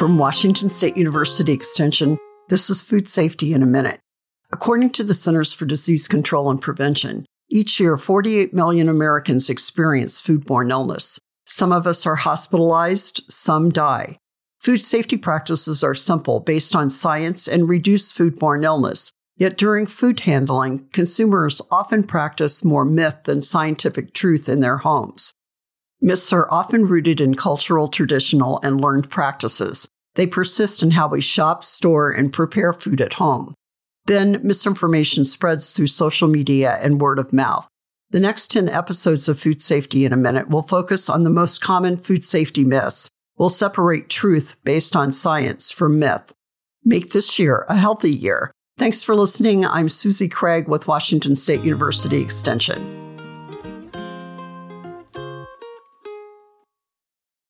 From Washington State University Extension, this is Food Safety in a Minute. According to the Centers for Disease Control and Prevention, each year 48 million Americans experience foodborne illness. Some of us are hospitalized, some die. Food safety practices are simple, based on science, and reduce foodborne illness. Yet during food handling, consumers often practice more myth than scientific truth in their homes. Myths are often rooted in cultural, traditional, and learned practices. They persist in how we shop, store, and prepare food at home. Then misinformation spreads through social media and word of mouth. The next 10 episodes of Food Safety in a Minute will focus on the most common food safety myths. We'll separate truth based on science from myth. Make this year a healthy year. Thanks for listening. I'm Susie Craig with Washington State University Extension.